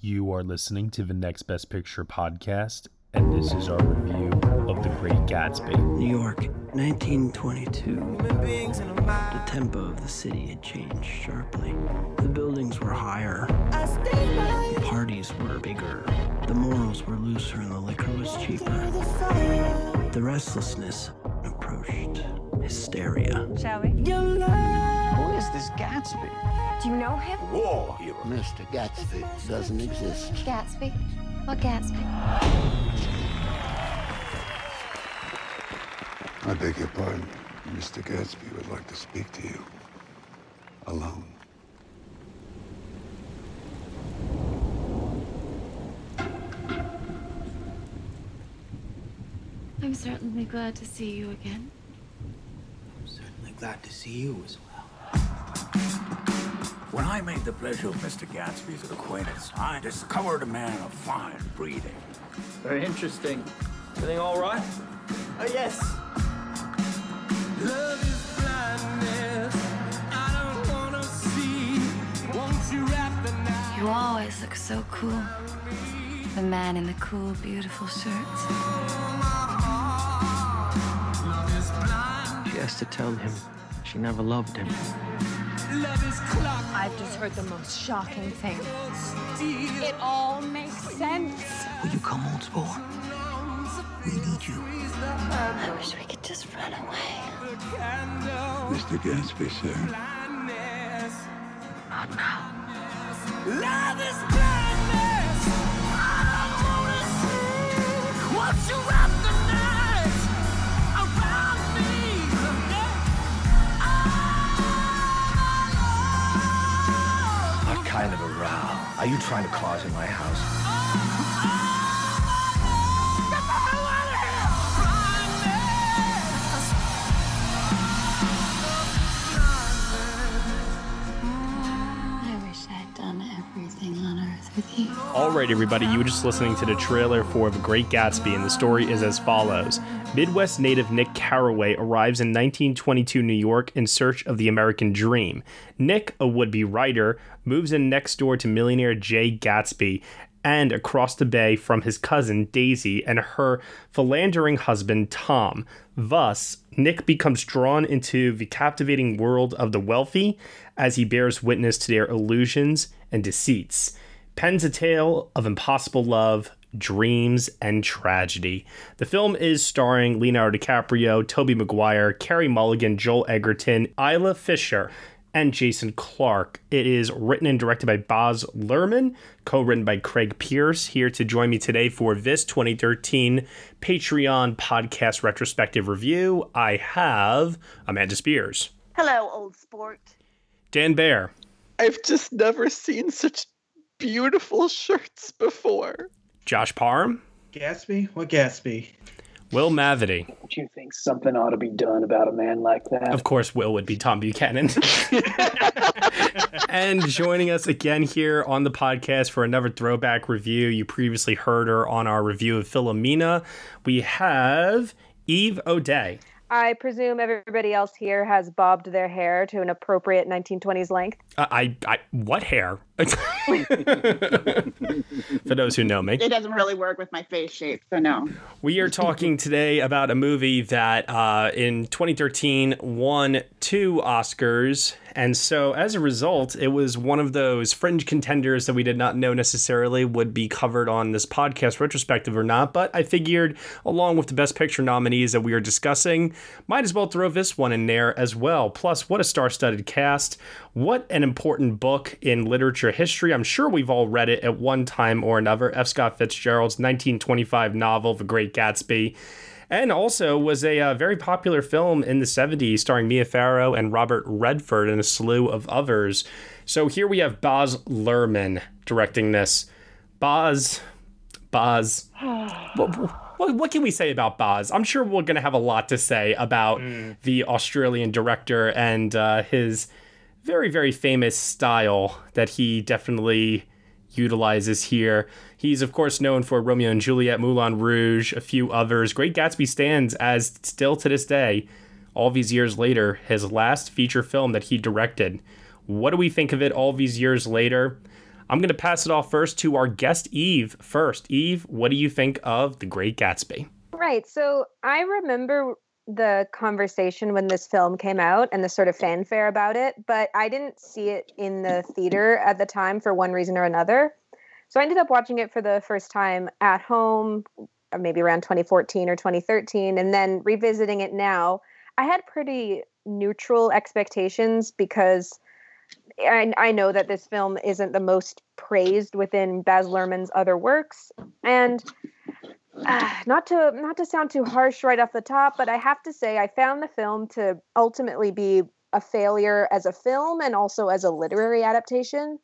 You are listening to the Next Best Picture podcast, and this is our review of The Great Gatsby. New York, 1922. The tempo of the city had changed sharply. The buildings were higher. The parties were bigger. The morals were looser and the liquor was cheaper. The restlessness approached hysteria. Shall we? Who is this Gatsby? Do you know him? War hero. Mr. Gatsby doesn't exist. Gatsby? What Gatsby? I beg your pardon. Mr. Gatsby would like to speak to you. Alone. I'm certainly glad to see you again. I'm certainly glad to see you as well. When I made the pleasure of Mr. Gatsby's acquaintance, I discovered a man of fine breeding. Very interesting. Everything all right? Oh, yes. You always look so cool. The man in the cool, beautiful shirts. She has to tell him she never loved him. I've just heard the most shocking thing. It all makes sense. Will you come, old sport? We need you. I wish we could just run away. Mr. Gatsby, sir. Not now. What are you trying to cause in my house? All right, everybody, you were just listening to the trailer for The Great Gatsby, and the story is as follows Midwest native Nick Carraway arrives in 1922 New York in search of the American dream. Nick, a would be writer, moves in next door to millionaire Jay Gatsby and across the bay from his cousin Daisy and her philandering husband Tom. Thus, Nick becomes drawn into the captivating world of the wealthy as he bears witness to their illusions and deceits. Pens a tale of impossible love, dreams, and tragedy. The film is starring Leonardo DiCaprio, Tobey Maguire, Carey Mulligan, Joel Edgerton, Isla Fisher, and Jason Clarke. It is written and directed by Baz Luhrmann, co written by Craig Pearce. Here to join me today for this 2013 Patreon podcast retrospective review, I have Amanda Spears, Hello, old sport. Dan Bayer, I've just never seen such beautiful shirts before. Josh Parham, Gatsby? What Gatsby? Will Mavity. Don't you think something ought to be done about a man like that? Of course, Will would be Tom Buchanan. and joining us again here on the podcast for another throwback review. You previously heard her on our review of Philomena. We have Eve O'Dea. I presume everybody else here has bobbed their hair to an appropriate 1920s length. Uh, I, I, what hair? For those who know me. It doesn't really work with my face shape, so no. We are talking today about a movie that uh, in 2013 won two Oscars. And so as a result, it was one of those fringe contenders that we did not know necessarily would be covered on this podcast retrospective or not. But I figured, along with the Best Picture nominees that we are discussing, might as well throw this one in there as well. Plus, what a star studded cast. What an important book in literature history. I'm sure we've all read it at one time or another. F. Scott Fitzgerald's 1925 novel, The Great Gatsby. And also was a uh, very popular film in the 70s starring Mia Farrow and Robert Redford and a slew of others. So here we have Baz Luhrmann directing this. Baz, Baz. what, what, what can we say about Baz? I'm sure we're going to have a lot to say about the Australian director and uh, his very, very famous style that he definitely utilizes here. He's, of course, known for Romeo and Juliet, Moulin Rouge, a few others. Great Gatsby stands as, still to this day, all these years later, his last feature film that he directed. What do we think of it all these years later? I'm going to pass it off first to our guest, Eve. First, Eve, what do you think of The Great Gatsby? Right. So I remember the conversation when this film came out and the sort of fanfare about it, but I didn't see it in the theater at the time for one reason or another. So I ended up watching it for the first time at home, maybe around 2014 or 2013, and then revisiting it now. I had pretty neutral expectations because I, I know that this film isn't the most praised within Baz Luhrmann's other works, and uh, not to not to sound too harsh right off the top, but I have to say I found the film to ultimately be a failure as a film and also as a literary adaptation.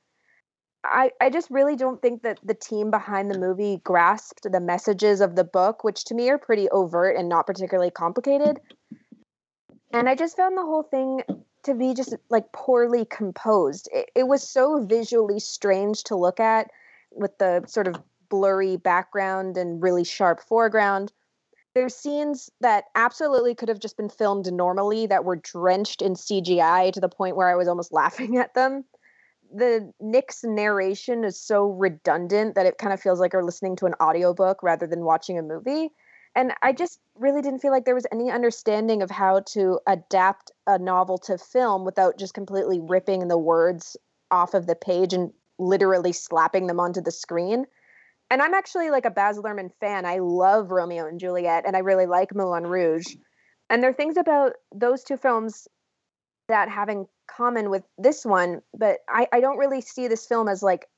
I, I just really don't think that the team behind the movie grasped the messages of the book, which to me are pretty overt and not particularly complicated. And I just found the whole thing to be just like poorly composed. It, it was so visually strange to look at with the sort of blurry background and really sharp foreground. There's scenes that absolutely could have just been filmed normally that were drenched in CGI to the point where I was almost laughing at them. The Nick's narration is so redundant that it kind of feels like you're listening to an audiobook rather than watching a movie. And I just really didn't feel like there was any understanding of how to adapt a novel to film without just completely ripping the words off of the page and literally slapping them onto the screen and I'm actually like a Baz Luhrmann fan. I love Romeo and Juliet, and I really like Moulin Rouge. And there are things about those two films that have in common with this one, but I, I don't really see this film as like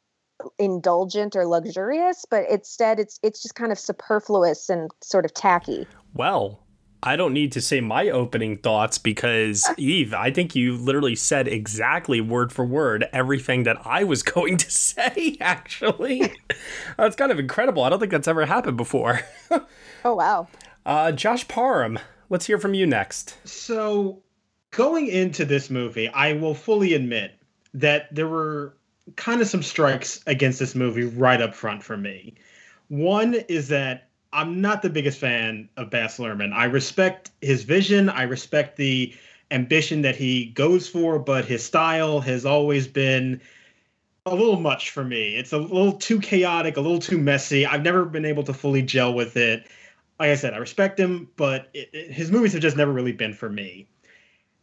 indulgent or luxurious, but instead it's it's just kind of superfluous and sort of tacky. Well, I don't need to say my opening thoughts because Eve, I think you literally said exactly word for word everything that I was going to say, actually. that's kind of incredible. I don't think that's ever happened before. oh, wow. Uh, Josh Parham, let's hear from you next. So, going into this movie, I will fully admit that there were kind of some strikes against this movie right up front for me. One is that I'm not the biggest fan of Baz Luhrmann. I respect his vision. I respect the ambition that he goes for, but his style has always been a little much for me. It's a little too chaotic, a little too messy. I've never been able to fully gel with it. Like I said, I respect him, but it, it, his movies have just never really been for me.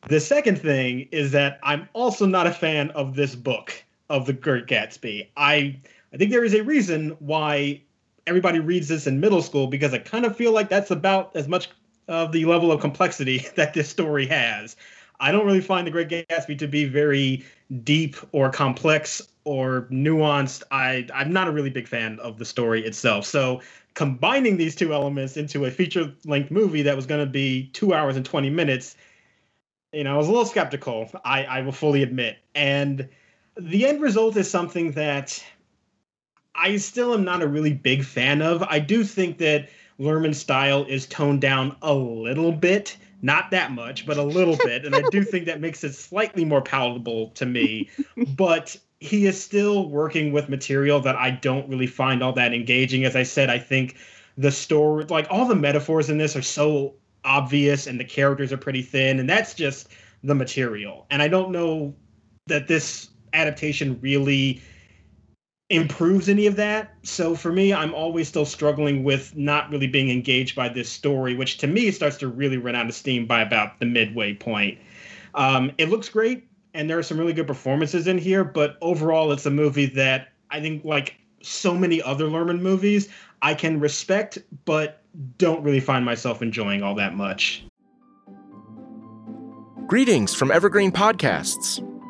The second thing is that I'm also not a fan of this book of The Great Gatsby. I I think there is a reason why everybody reads this in middle school because I kind of feel like that's about as much of the level of complexity that this story has. I don't really find The Great Gatsby to be very deep or complex or nuanced. I I'm not a really big fan of the story itself. So combining these two elements into a feature-length movie that was going to be two hours and 20 minutes, you know, I was a little skeptical. I I will fully admit. And the end result is something that I still am not a really big fan of. I do think that Luhrmann's style is toned down a little bit, not that much, but a little bit, and I do think that makes it slightly more palatable to me. But he is still working with material that I don't really find all that engaging. As I said, I think the story, like all the metaphors in this, are so obvious, and the characters are pretty thin, and that's just the material. And I don't know that this adaptation really improves any of that. So for me, I'm always still struggling with not really being engaged by this story, which to me starts to really run out of steam by about the midway point. Um, it looks great, and there are some really good performances in here, but overall, it's a movie that I think, like so many other Luhrmann movies, I can respect, but don't really find myself enjoying all that much. Greetings from Evergreen Podcasts.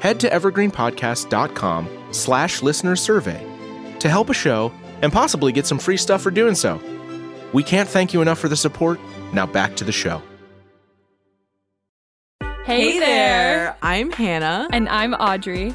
Head to evergreenpodcast.com slash listener survey to help a show and possibly get some free stuff for doing so. We can't thank you enough for the support. Now back to the show. Hey, hey there. I'm Hannah. And I'm Audrey.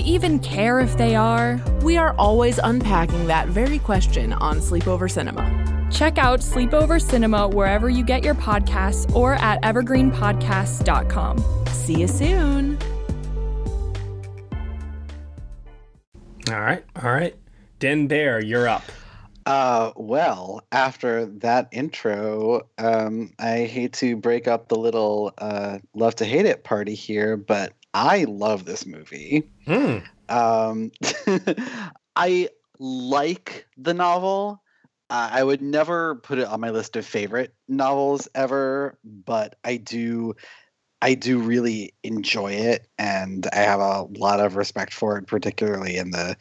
even care if they are? We are always unpacking that very question on Sleepover Cinema. Check out Sleepover Cinema wherever you get your podcasts or at evergreenpodcasts.com. See you soon. All right, all right. Dan Bayer, you're up. Uh, well, after that intro, um, I hate to break up the little uh, love to hate it party here, but I love this movie. Mm. Um, I like the novel. Uh, I would never put it on my list of favorite novels ever, but I do. I do really enjoy it, and I have a lot of respect for it, particularly in the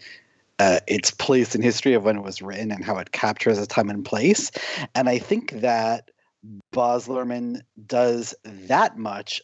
uh, its place in history of when it was written and how it captures a time and place. And I think that Baz Luhrmann does that much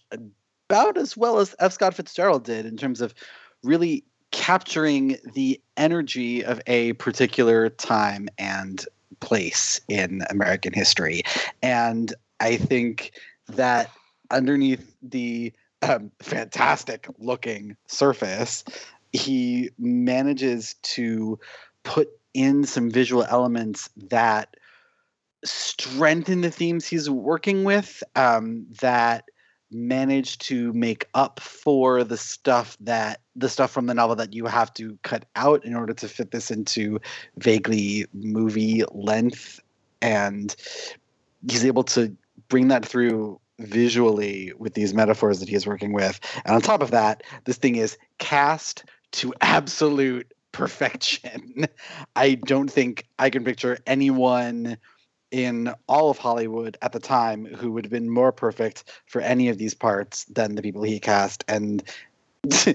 about as well as F. Scott Fitzgerald did in terms of really capturing the energy of a particular time and place in American history. And I think that underneath the um, fantastic looking surface, he manages to put in some visual elements that strengthen the themes he's working with um, that manage to make up for the stuff that the stuff from the novel that you have to cut out in order to fit this into vaguely movie length. And he's able to bring that through visually with these metaphors that he's working with. And on top of that this thing is cast to absolute perfection. I don't think i can picture anyone in all of Hollywood at the time who would have been more perfect for any of these parts than the people he cast. And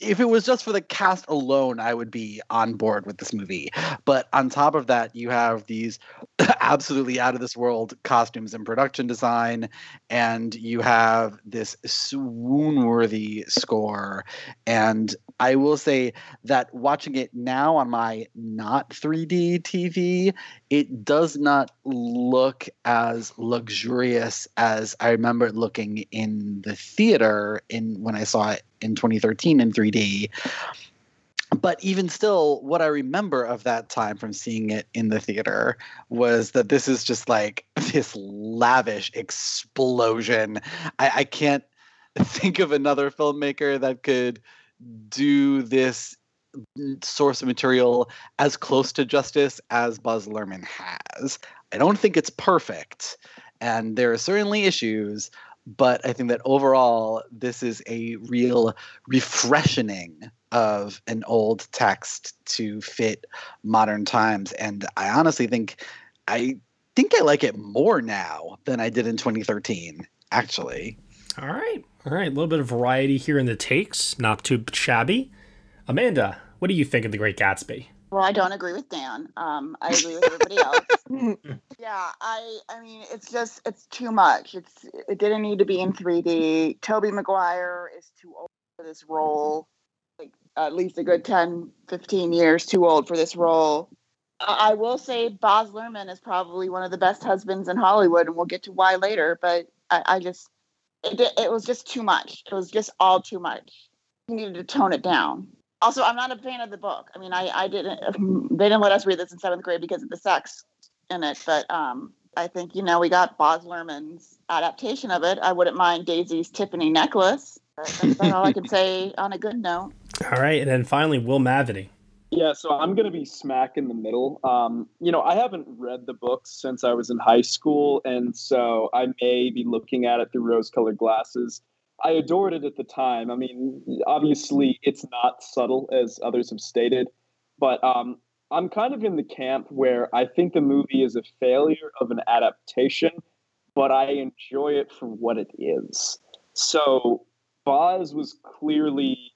if it was just for the cast alone, I would be on board with this movie. But on top of that, you have these absolutely out of this world costumes and production design, and you have this swoon worthy score. And I will say that watching it now on my not 3D TV, it does not look as luxurious as I remember looking in the theater in when I saw it in 2013 in 3D. But even still, what I remember of that time from seeing it in the theater was that this is just like this lavish explosion. I, I can't think of another filmmaker that could do this source of material as close to justice as Baz Luhrmann has. I don't think it's perfect, and there are certainly issues, but I think that overall, this is a real refreshing of an old text to fit modern times. And I honestly think I think I like it more now than I did in 2013, actually. All right. All right. A little bit of variety here in the takes. Not too shabby. Amanda, what do you think of The Great Gatsby? Well, I don't agree with Dan. Um, I agree with everybody else. yeah, I I mean it's just it's too much. It's it didn't need to be in 3D. Tobey Maguire is too old for this role. Like at least a good 10, 15 years too old for this role. I will say Baz Luhrmann is probably one of the best husbands in Hollywood, and we'll get to why later. But I, I just it, it was just too much. It was just all too much. You needed to tone it down also i'm not a fan of the book. I mean i i didn't they didn't let us read this in seventh grade because of the sex in it but um i think you know we got Baz Luhrmann's adaptation of it. I wouldn't mind daisy's tiffany necklace. That's about all i can say on a good note. All right and then finally will mavity yeah, so I'm going to be smack in the middle. Um, you know, I haven't read the books since I was in high school, and so I may be looking at it through rose colored glasses. I adored it at the time. I mean, obviously, it's not subtle as others have stated, but um, I'm kind of in the camp where I think the movie is a failure of an adaptation, but I enjoy it for what it is. So, Baz was clearly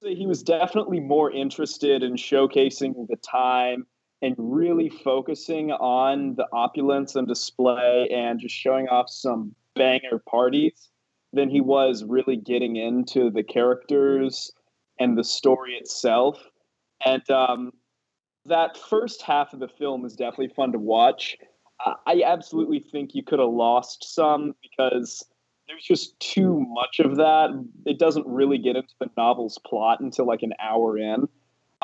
he was definitely more interested in showcasing the time and really focusing on the opulence and display and just showing off some banger parties than he was really getting into the characters and the story itself. And um, that first half of the film is definitely fun to watch. I absolutely think you could have lost some because there's just too much of that. It doesn't really get into the novel's plot until like an hour in.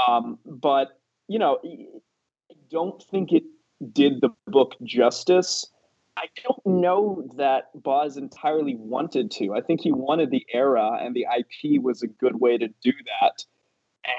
Um, but you know, I don't think it did the book justice. I don't know that Baz entirely wanted to. I think he wanted the era, and the IP was a good way to do that.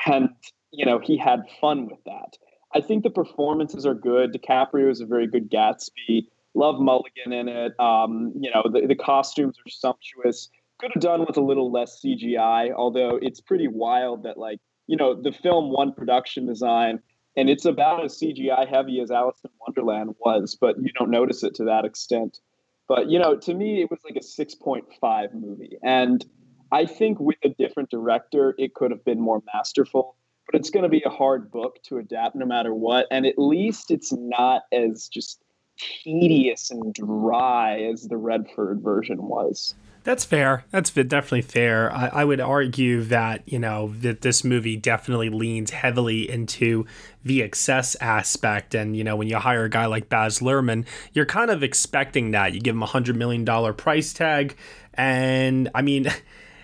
And you know, he had fun with that. I think the performances are good. DiCaprio is a very good Gatsby. Love Mulligan in it. Um, you know, the, the costumes are sumptuous. Could have done with a little less CGI, although it's pretty wild that, like, you know, the film won production design and it's about as CGI heavy as Alice in Wonderland was, but you don't notice it to that extent. But, you know, to me, it was like a 6.5 movie. And I think with a different director, it could have been more masterful but it's going to be a hard book to adapt no matter what. And at least it's not as just tedious and dry as the Redford version was. That's fair. That's definitely fair. I, I, would argue that you know that this movie definitely leans heavily into the excess aspect, and you know when you hire a guy like Baz Luhrmann, you're kind of expecting that. You give him a hundred million dollar price tag, and I mean.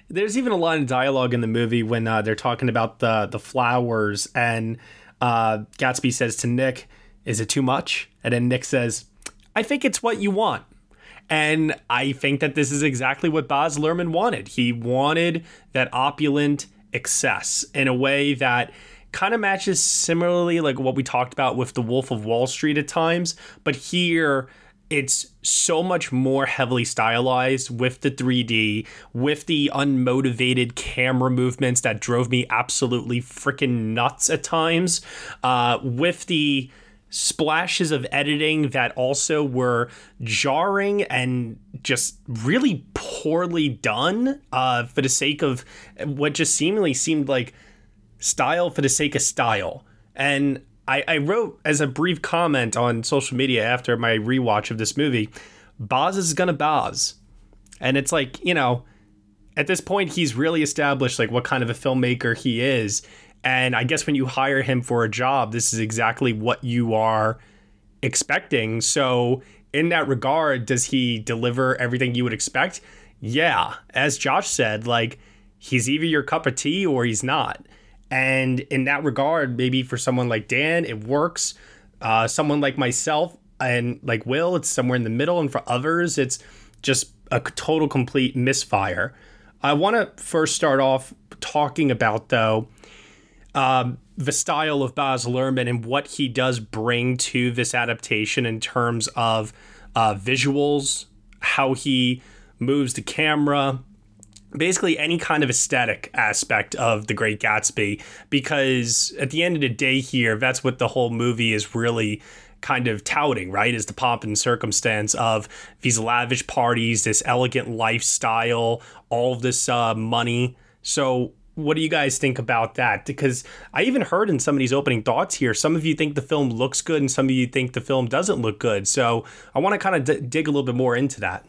There's even a line of dialogue in the movie when uh, they're talking about the the flowers, and uh, Gatsby says to Nick, "Is it too much?" And then Nick says, "I think it's what you want." And I think that this is exactly what Baz Luhrmann wanted. He wanted that opulent excess in a way that kind of matches similarly like what we talked about with The Wolf of Wall Street at times, but here it's so much more heavily stylized with the 3D, with the unmotivated camera movements that drove me absolutely freaking nuts at times, uh, with the splashes of editing that also were jarring and just really poorly done uh, for the sake of what just seemingly seemed like style for the sake of style. And I, I wrote as a brief comment on social media after my rewatch of this movie, Baz is gonna Baz. And it's like, you know, at this point he's really established like what kind of a filmmaker he is. And I guess when you hire him for a job, this is exactly what you are expecting. So in that regard, does he deliver everything you would expect? Yeah. As Josh said, like he's either your cup of tea or he's not. And in that regard, maybe for someone like Dan, it works. Uh, someone like myself and like Will, it's somewhere in the middle. And for others, it's just a total complete misfire. I want to first start off talking about, though, um, the style of Baz Luhrmann and what he does bring to this adaptation in terms of uh, visuals, how he moves the camera, basically any kind of aesthetic aspect of the great gatsby. Because at the end of the day here that's what the whole movie is really kind of touting right? Is the pomp and circumstance of these lavish parties this elegant lifestyle all of this uh, money. So what do you guys think about that because i even heard in some of these opening thoughts here some of you think the film looks good and some of you think the film doesn't look good so i want to kind of d- dig a little bit more into that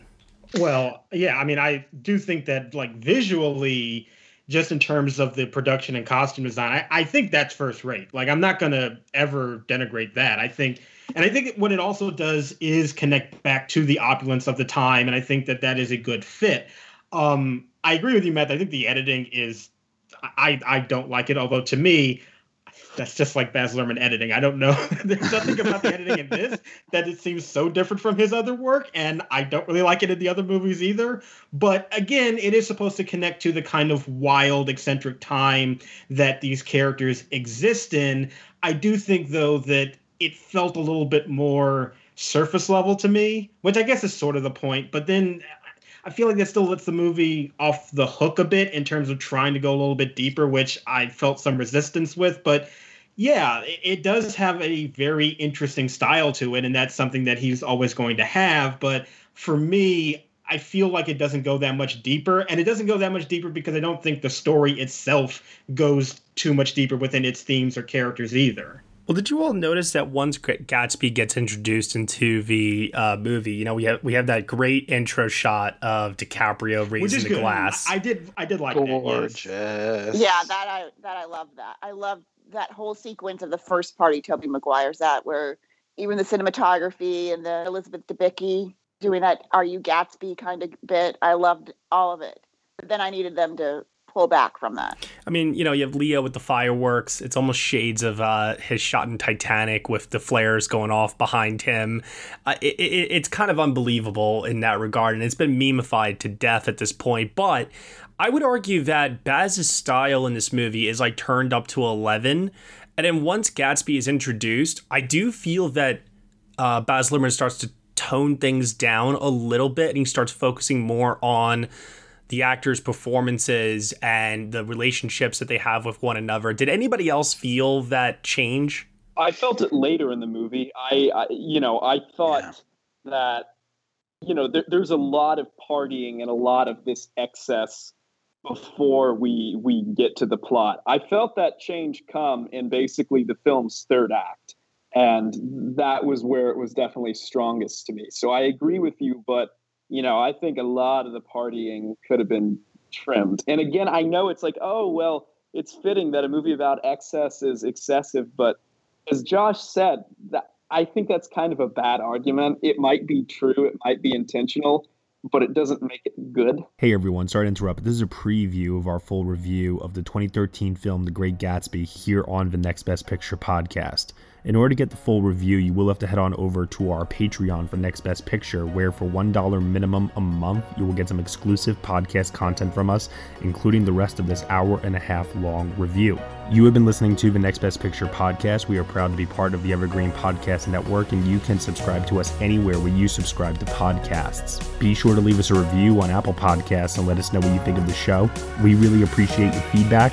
well, yeah, I mean, I do think that like visually, just in terms of the production and costume design, I, I think that's first rate. Like, I'm not gonna ever denigrate that. I think, and I think what it also does is connect back to the opulence of the time, and I think that that is a good fit. Um, I agree with you, Matt. I think the editing is, I I don't like it. Although to me, that's just like Baz Luhrmann editing. I don't know. There's nothing about the editing in this that it seems so different from his other work, and I don't really like it in the other movies either. But again, it is supposed to connect to the kind of wild, eccentric time that these characters exist in. I do think, though, that it felt a little bit more surface level to me, which I guess is sort of the point. But then I feel like that still lets the movie off the hook a bit in terms of trying to go a little bit deeper, which I felt some resistance with. But yeah, it does have a very interesting style to it, and that's something that he's always going to have. But for me, I feel like it doesn't go that much deeper, and it doesn't go that much deeper because I don't think the story itself goes too much deeper within its themes or characters either. Well, did you all notice that once Gatsby gets introduced into the uh, movie, you know, we have we have that great intro shot of DiCaprio raising the good. glass. I did I did like Gorgeous. that. Yeah, that I that I love that. I love that whole sequence of the first party Tobey Maguire's at where even the cinematography and the Elizabeth Debicki doing that "Are you Gatsby" kind of bit. I loved all of it. But then I needed them to pull back from that. I mean, you know, you have Leo with the fireworks. It's almost shades of uh, his shot in Titanic with the flares going off behind him. Uh, it, it, it's kind of unbelievable in that regard, and it's been memeified to death at this point. But I would argue that Baz's style in this movie is like turned up to 11. And then once Gatsby is introduced, I do feel that uh, Baz Luhrmann starts to tone things down a little bit and he starts focusing more on the actors' performances and the relationships that they have with one another. Did anybody else feel that change? I felt it later in the movie. I, I you know, I thought yeah. that, you know, there, there's a lot of partying and a lot of this excess before we we get to the plot. I felt that change come in basically the film's third act, and that was where it was definitely strongest to me. So I agree with you, but you know, I think a lot of the partying could have been trimmed. And again, I know it's like, oh, well, it's fitting that a movie about excess is excessive, but as Josh said, that I think that's kind of a bad argument. It might be true, it might be intentional, but it doesn't make it good. Hey everyone, sorry to interrupt, this is a preview of our full review of the 2013 film The Great Gatsby here on the Next Best Picture podcast. In order to get the full review, you will have to head on over to our Patreon for Next Best Picture, where for $1 minimum a month, you will get some exclusive podcast content from us, including the rest of this hour and a half long review. You have been listening to the Next Best Picture podcast. We are proud to be part of the Evergreen Podcast Network, and you can subscribe to us anywhere where you subscribe to podcasts. Be sure to leave us a review on Apple Podcasts and let us know what you think of the show. We really appreciate your feedback